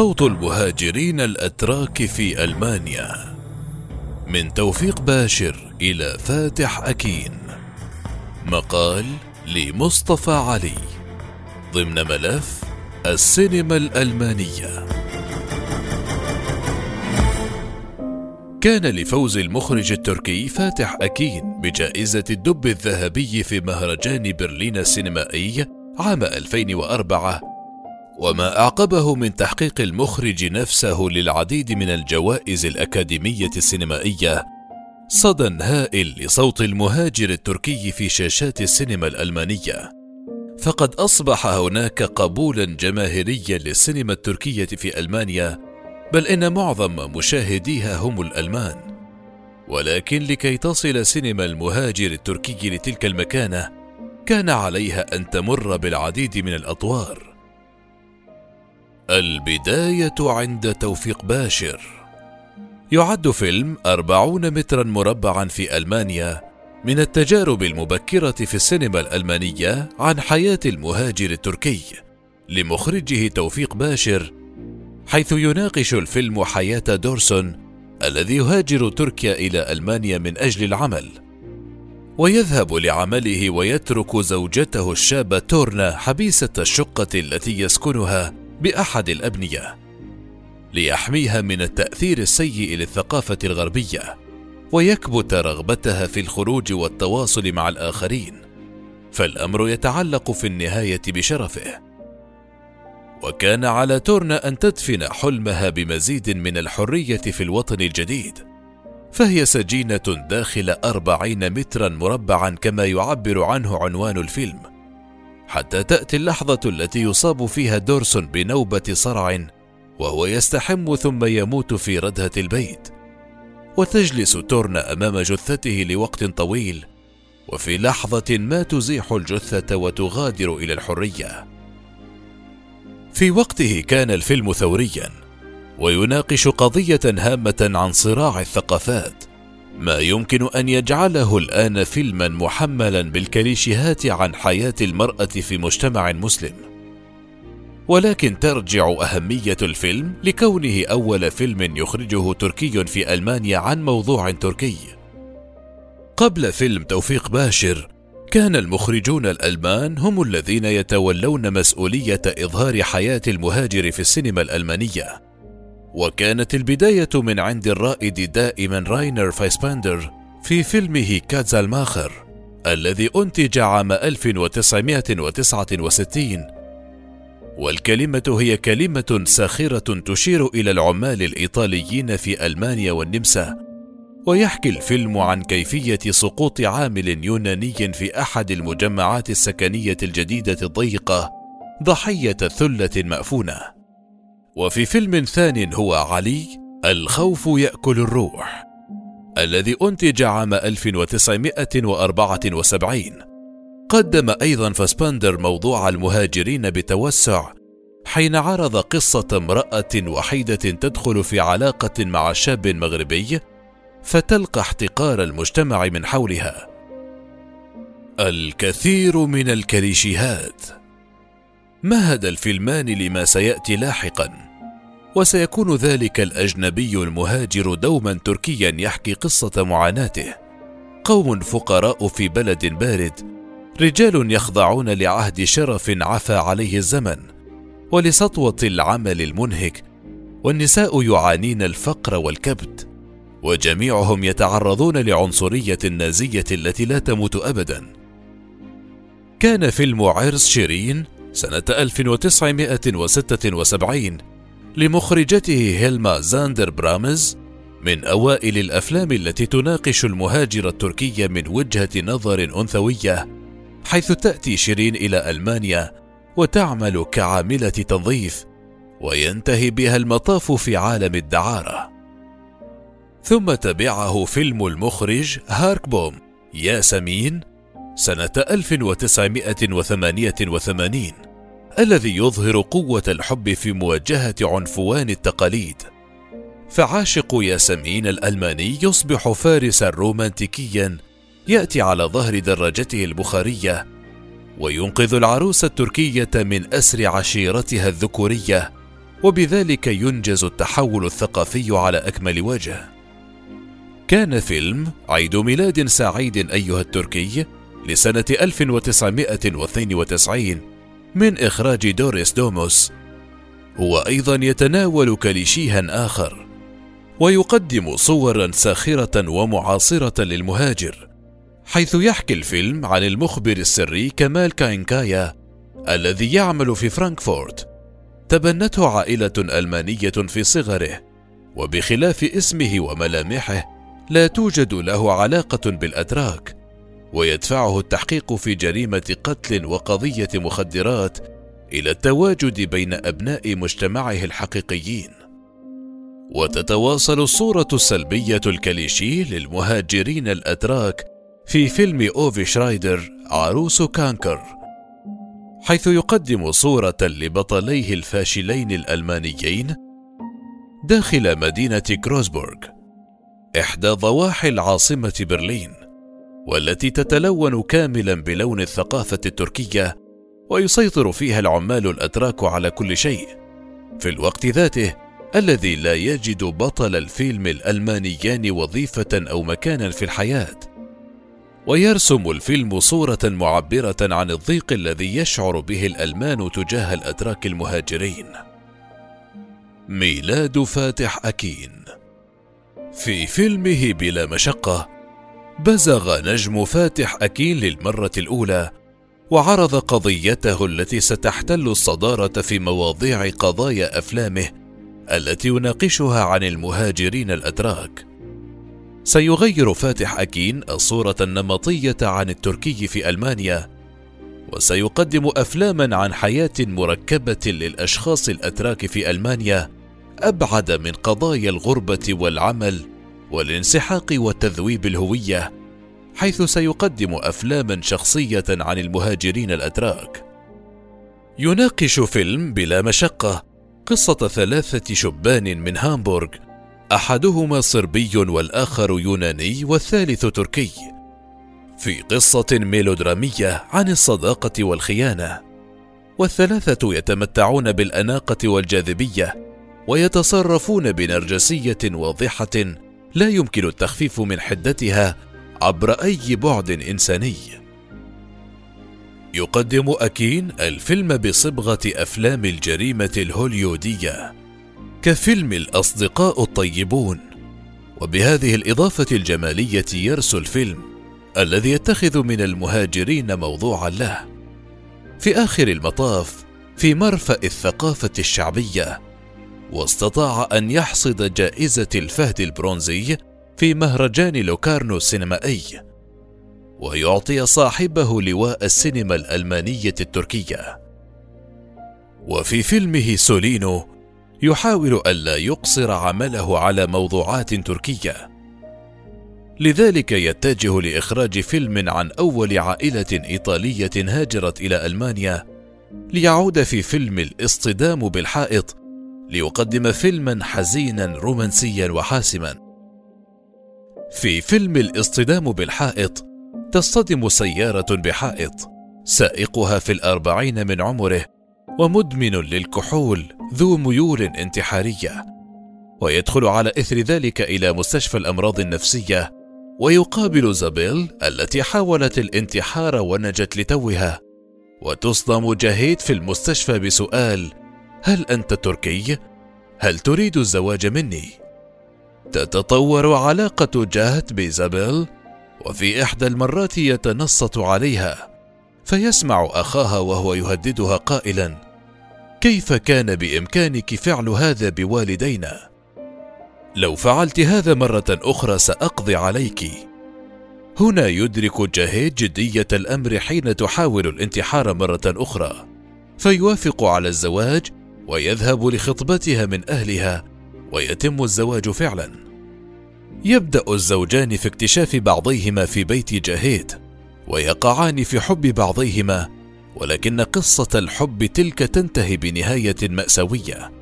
صوت المهاجرين الأتراك في ألمانيا. من توفيق باشر إلى فاتح أكين. مقال لمصطفى علي. ضمن ملف السينما الألمانية. كان لفوز المخرج التركي فاتح أكين بجائزة الدب الذهبي في مهرجان برلين السينمائي عام 2004 وما أعقبه من تحقيق المخرج نفسه للعديد من الجوائز الأكاديمية السينمائية صدى هائل لصوت المهاجر التركي في شاشات السينما الألمانية. فقد أصبح هناك قبولا جماهيريا للسينما التركية في ألمانيا بل إن معظم مشاهديها هم الألمان. ولكن لكي تصل سينما المهاجر التركي لتلك المكانة كان عليها أن تمر بالعديد من الأطوار. البداية عند توفيق باشر. يعد فيلم أربعون مترا مربعا في ألمانيا من التجارب المبكرة في السينما الألمانية عن حياة المهاجر التركي لمخرجه توفيق باشر حيث يناقش الفيلم حياة دورسون الذي يهاجر تركيا إلى ألمانيا من أجل العمل. ويذهب لعمله ويترك زوجته الشابة تورنا حبيسة الشقة التي يسكنها بأحد الأبنية ليحميها من التأثير السيء للثقافة الغربية ويكبت رغبتها في الخروج والتواصل مع الآخرين فالأمر يتعلق في النهاية بشرفه. وكان على تورنا أن تدفن حلمها بمزيد من الحرية في الوطن الجديد فهي سجينة داخل أربعين مترا مربعا كما يعبر عنه عنوان الفيلم. حتى تأتي اللحظة التي يصاب فيها دورسون بنوبة صرع وهو يستحم ثم يموت في ردهة البيت. وتجلس تورنا أمام جثته لوقت طويل وفي لحظة ما تزيح الجثة وتغادر إلى الحرية. في وقته كان الفيلم ثوريا ويناقش قضية هامة عن صراع الثقافات. ما يمكن أن يجعله الآن فيلما محملا بالكليشيهات عن حياة المرأة في مجتمع مسلم. ولكن ترجع أهمية الفيلم لكونه أول فيلم يخرجه تركي في ألمانيا عن موضوع تركي. قبل فيلم توفيق باشر كان المخرجون الألمان هم الذين يتولون مسؤولية إظهار حياة المهاجر في السينما الألمانية. وكانت البداية من عند الرائد دائما راينر فايسباندر في فيلمه كاتزالماخر الذي أنتج عام 1969 والكلمة هي كلمة ساخرة تشير إلى العمال الإيطاليين في ألمانيا والنمسا ويحكي الفيلم عن كيفية سقوط عامل يوناني في أحد المجمعات السكنية الجديدة الضيقة ضحية ثلة مأفونة. وفي فيلم ثان هو علي الخوف يأكل الروح الذي أنتج عام 1974 قدم أيضا فاسباندر موضوع المهاجرين بتوسع حين عرض قصة امرأة وحيدة تدخل في علاقة مع شاب مغربي فتلقى احتقار المجتمع من حولها. الكثير من الكليشيهات. مهد الفيلمان لما سيأتي لاحقا؟ وسيكون ذلك الأجنبي المهاجر دوما تركيا يحكي قصة معاناته. قوم فقراء في بلد بارد. رجال يخضعون لعهد شرف عفى عليه الزمن. ولسطوة العمل المنهك. والنساء يعانين الفقر والكبت. وجميعهم يتعرضون لعنصرية النازية التي لا تموت أبدا. كان فيلم عرس شيرين سنة 1976 لمخرجته هيلما زاندر برامز من أوائل الأفلام التي تناقش المهاجر التركي من وجهة نظر أنثوية، حيث تأتي شيرين إلى ألمانيا وتعمل كعاملة تنظيف، وينتهي بها المطاف في عالم الدعارة. ثم تبعه فيلم المخرج هارك بوم ياسمين سنة 1988 الذي يظهر قوة الحب في مواجهة عنفوان التقاليد. فعاشق ياسمين الألماني يصبح فارسا رومانتيكيا يأتي على ظهر دراجته البخارية وينقذ العروس التركية من أسر عشيرتها الذكورية وبذلك ينجز التحول الثقافي على أكمل وجه. كان فيلم عيد ميلاد سعيد أيها التركي لسنة 1992 من إخراج دوريس دوموس. هو أيضا يتناول كليشيها آخر ويقدم صورا ساخرة ومعاصرة للمهاجر حيث يحكي الفيلم عن المخبر السري كمال كاينكايا الذي يعمل في فرانكفورت. تبنته عائلة ألمانية في صغره وبخلاف اسمه وملامحه لا توجد له علاقة بالاتراك ويدفعه التحقيق في جريمة قتل وقضية مخدرات إلى التواجد بين أبناء مجتمعه الحقيقيين. وتتواصل الصورة السلبية الكليشي للمهاجرين الأتراك في فيلم أوفي شرايدر عروس كانكر حيث يقدم صورة لبطليه الفاشلين الألمانيين داخل مدينة كروزبورغ إحدى ضواحي العاصمة برلين. والتي تتلون كاملا بلون الثقافة التركية ويسيطر فيها العمال الأتراك على كل شيء. في الوقت ذاته الذي لا يجد بطل الفيلم الألمانيان وظيفة أو مكانا في الحياة. ويرسم الفيلم صورة معبرة عن الضيق الذي يشعر به الألمان تجاه الأتراك المهاجرين. ميلاد فاتح أكين. في فيلمه بلا مشقة بزغ نجم فاتح أكين للمرة الأولى وعرض قضيته التي ستحتل الصدارة في مواضيع قضايا أفلامه التي يناقشها عن المهاجرين الأتراك. سيغير فاتح أكين الصورة النمطية عن التركي في ألمانيا وسيقدم أفلاما عن حياة مركبة للأشخاص الأتراك في ألمانيا أبعد من قضايا الغربة والعمل والانسحاق وتذويب الهوية حيث سيقدم أفلاما شخصية عن المهاجرين الأتراك. يناقش فيلم بلا مشقة قصة ثلاثة شبان من هامبورغ أحدهما صربي والآخر يوناني والثالث تركي. في قصة ميلودرامية عن الصداقة والخيانة والثلاثة يتمتعون بالأناقة والجاذبية ويتصرفون بنرجسية واضحة لا يمكن التخفيف من حدتها عبر أي بعد إنساني. يقدم أكين الفيلم بصبغة أفلام الجريمة الهوليودية كفيلم الأصدقاء الطيبون وبهذه الإضافة الجمالية يرسو الفيلم الذي يتخذ من المهاجرين موضوعا له. في آخر المطاف في مرفأ الثقافة الشعبية واستطاع أن يحصد جائزة الفهد البرونزي في مهرجان لوكارنو السينمائي ويعطي صاحبه لواء السينما الألمانية التركية. وفي فيلمه سولينو يحاول الا يقصر عمله على موضوعات تركية. لذلك يتجه لإخراج فيلم عن أول عائلة إيطالية هاجرت إلى ألمانيا ليعود في فيلم الاصطدام بالحائط ليقدم فيلما حزينا رومانسيا وحاسما. في فيلم الاصطدام بالحائط تصطدم سيارة بحائط سائقها في الأربعين من عمره ومدمن للكحول ذو ميول انتحارية. ويدخل على إثر ذلك إلى مستشفى الأمراض النفسية ويقابل زابيل التي حاولت الانتحار ونجت لتوها. وتصدم جاهيد في المستشفى بسؤال هل أنت تركي؟ هل تريد الزواج مني؟ تتطور علاقة جاهت بزابيل وفي إحدى المرات يتنصت عليها فيسمع أخاها وهو يهددها قائلا كيف كان بإمكانك فعل هذا بوالدينا؟ لو فعلت هذا مرة أخرى سأقضي عليك. هنا يدرك جاهيد جدية الأمر حين تحاول الانتحار مرة أخرى فيوافق على الزواج ويذهب لخطبتها من أهلها ويتم الزواج فعلا. يبدأ الزوجان في اكتشاف بعضيهما في بيت جاهيد ويقعان في حب بعضيهما ولكن قصة الحب تلك تنتهي بنهاية مأساوية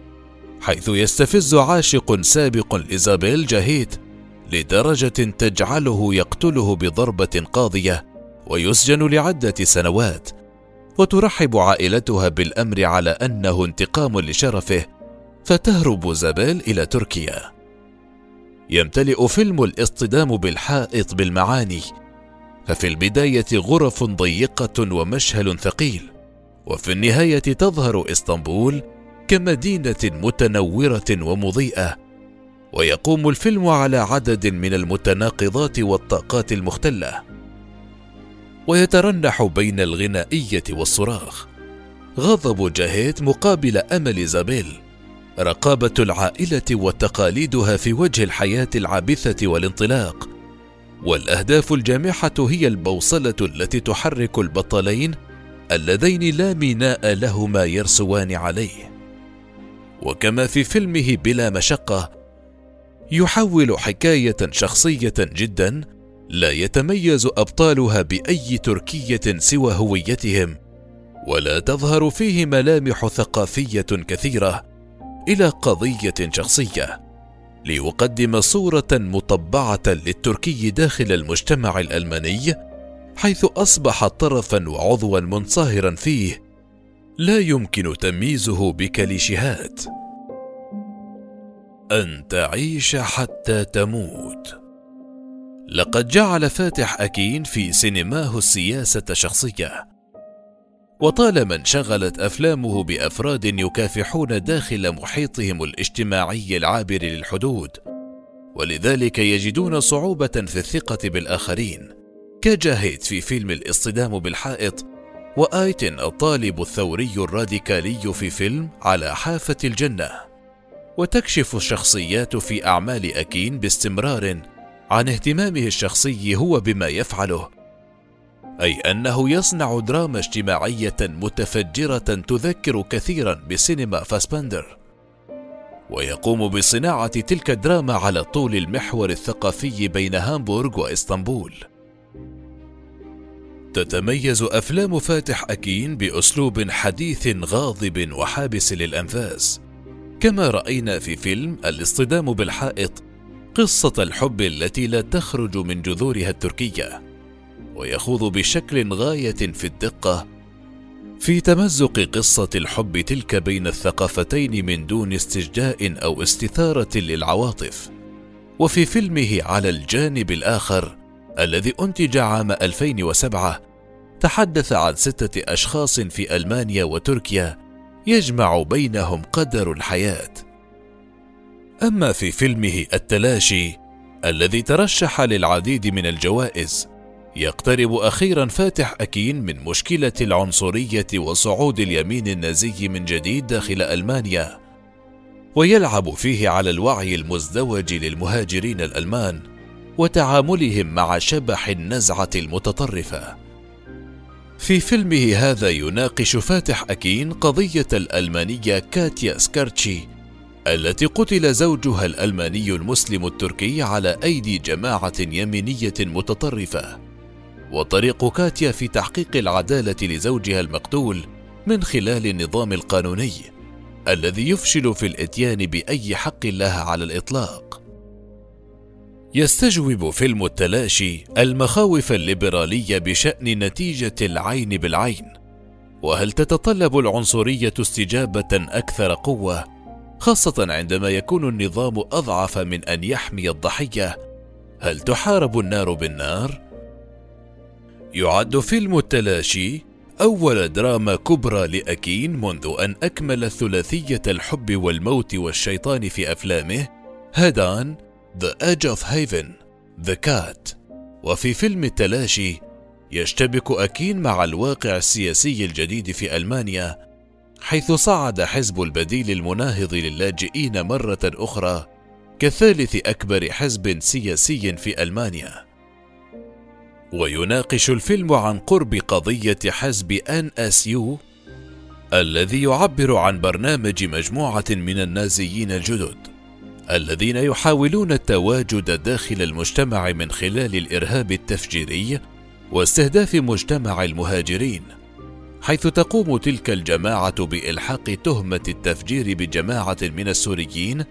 حيث يستفز عاشق سابق لإيزابيل جاهيت لدرجة تجعله يقتله بضربة قاضية ويسجن لعدة سنوات وترحب عائلتها بالأمر على أنه انتقام لشرفه فتهرب زابيل إلى تركيا. يمتلئ فيلم الاصطدام بالحائط بالمعاني ففي البداية غرف ضيقة ومشهل ثقيل وفي النهاية تظهر إسطنبول كمدينة متنورة ومضيئة ويقوم الفيلم على عدد من المتناقضات والطاقات المختلة. ويترنح بين الغنائية والصراخ. غضب جاهيت مقابل أمل زابيل. رقابة العائلة وتقاليدها في وجه الحياة العابثة والانطلاق. والأهداف الجامحة هي البوصلة التي تحرك البطلين اللذين لا ميناء لهما يرسوان عليه. وكما في فيلمه بلا مشقة يحول حكاية شخصية جدا لا يتميز أبطالها بأي تركية سوى هويتهم ولا تظهر فيه ملامح ثقافية كثيرة إلى قضية شخصية. ليقدم صورة مطبعة للتركي داخل المجتمع الألماني حيث أصبح طرفا وعضوا منصهرا فيه. لا يمكن تمييزه بكليشيهات أن تعيش حتى تموت. لقد جعل فاتح أكين في سينماه السياسة شخصية. وطالما انشغلت أفلامه بأفراد يكافحون داخل محيطهم الاجتماعي العابر للحدود. ولذلك يجدون صعوبة في الثقة بالآخرين. كجاهيد في فيلم الاصطدام بالحائط وآيتن الطالب الثوري الراديكالي في فيلم على حافة الجنة. وتكشف الشخصيات في أعمال أكين باستمرار عن اهتمامه الشخصي هو بما يفعله أي أنه يصنع دراما اجتماعية متفجرة تذكر كثيرا بسينما فاسبندر ويقوم بصناعة تلك الدراما على طول المحور الثقافي بين هامبورغ وإسطنبول. تتميز أفلام فاتح أكين بأسلوب حديث غاضب وحابس للأنفاس كما رأينا في فيلم الاصطدام بالحائط قصة الحب التي لا تخرج من جذورها التركية ويخوض بشكل غاية في الدقة في تمزق قصة الحب تلك بين الثقافتين من دون استجداء أو استثارة للعواطف وفي فيلمه على الجانب الآخر الذي أنتج عام 2007 تحدث عن ستة أشخاص في ألمانيا وتركيا يجمع بينهم قدر الحياة. أما في فيلمه التلاشي الذي ترشح للعديد من الجوائز يقترب أخيرا فاتح أكين من مشكلة العنصرية وصعود اليمين النازي من جديد داخل ألمانيا ويلعب فيه على الوعي المزدوج للمهاجرين الألمان وتعاملهم مع شبح النزعة المتطرفة. في فيلمه هذا يناقش فاتح أكين قضية الألمانية كاتيا سكارتشي التي قتل زوجها الألماني المسلم التركي على أيدي جماعة يمينية متطرفة. وطريق كاتيا في تحقيق العدالة لزوجها المقتول من خلال النظام القانوني الذي يفشل في الإتيان بأي حق لها على الإطلاق. يستجوب فيلم التلاشي المخاوف الليبرالية بشأن نتيجة العين بالعين. وهل تتطلب العنصرية استجابة أكثر قوة؟ خاصة عندما يكون النظام أضعف من أن يحمي الضحية. هل تحارب النار بالنار؟ يعد فيلم التلاشي أول دراما كبرى لأكين منذ أن أكمل ثلاثية الحب والموت والشيطان في أفلامه هدان The Edge of Haven The Cat. وفي فيلم التلاشي يشتبك أكين مع الواقع السياسي الجديد في ألمانيا. حيث صعد حزب البديل المناهض للاجئين مرة أخرى كثالث أكبر حزب سياسي في ألمانيا. ويناقش الفيلم عن قرب قضية حزب أن إس يو الذي يعبر عن برنامج مجموعة من النازيين الجدد الذين يحاولون التواجد داخل المجتمع من خلال الإرهاب التفجيري واستهداف مجتمع المهاجرين. حيث تقوم تلك الجماعة بإلحاق تهمة التفجير بجماعة من السوريين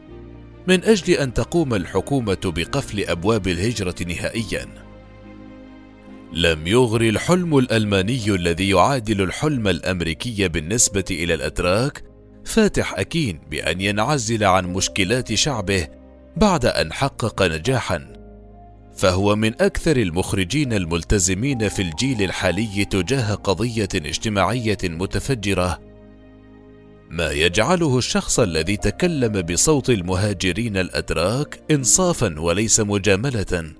من أجل أن تقوم الحكومة بقفل أبواب الهجرة نهائيًا. لم يغري الحلم الألماني الذي يعادل الحلم الأمريكي بالنسبة إلى الأتراك فاتح أكين بأن ينعزل عن مشكلات شعبه بعد أن حقق نجاحا فهو من أكثر المخرجين الملتزمين في الجيل الحالي تجاه قضية اجتماعية متفجرة. ما يجعله الشخص الذي تكلم بصوت المهاجرين الأتراك إنصافا وليس مجاملة.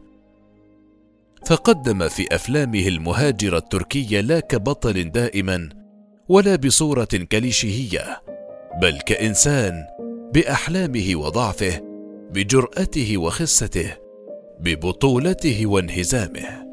فقدم في أفلامه المهاجر التركية لا كبطل دائما ولا بصورة كليشيهية بل كإنسان بأحلامه وضعفه بجرأته وخسته. ببطولته وانهزامه.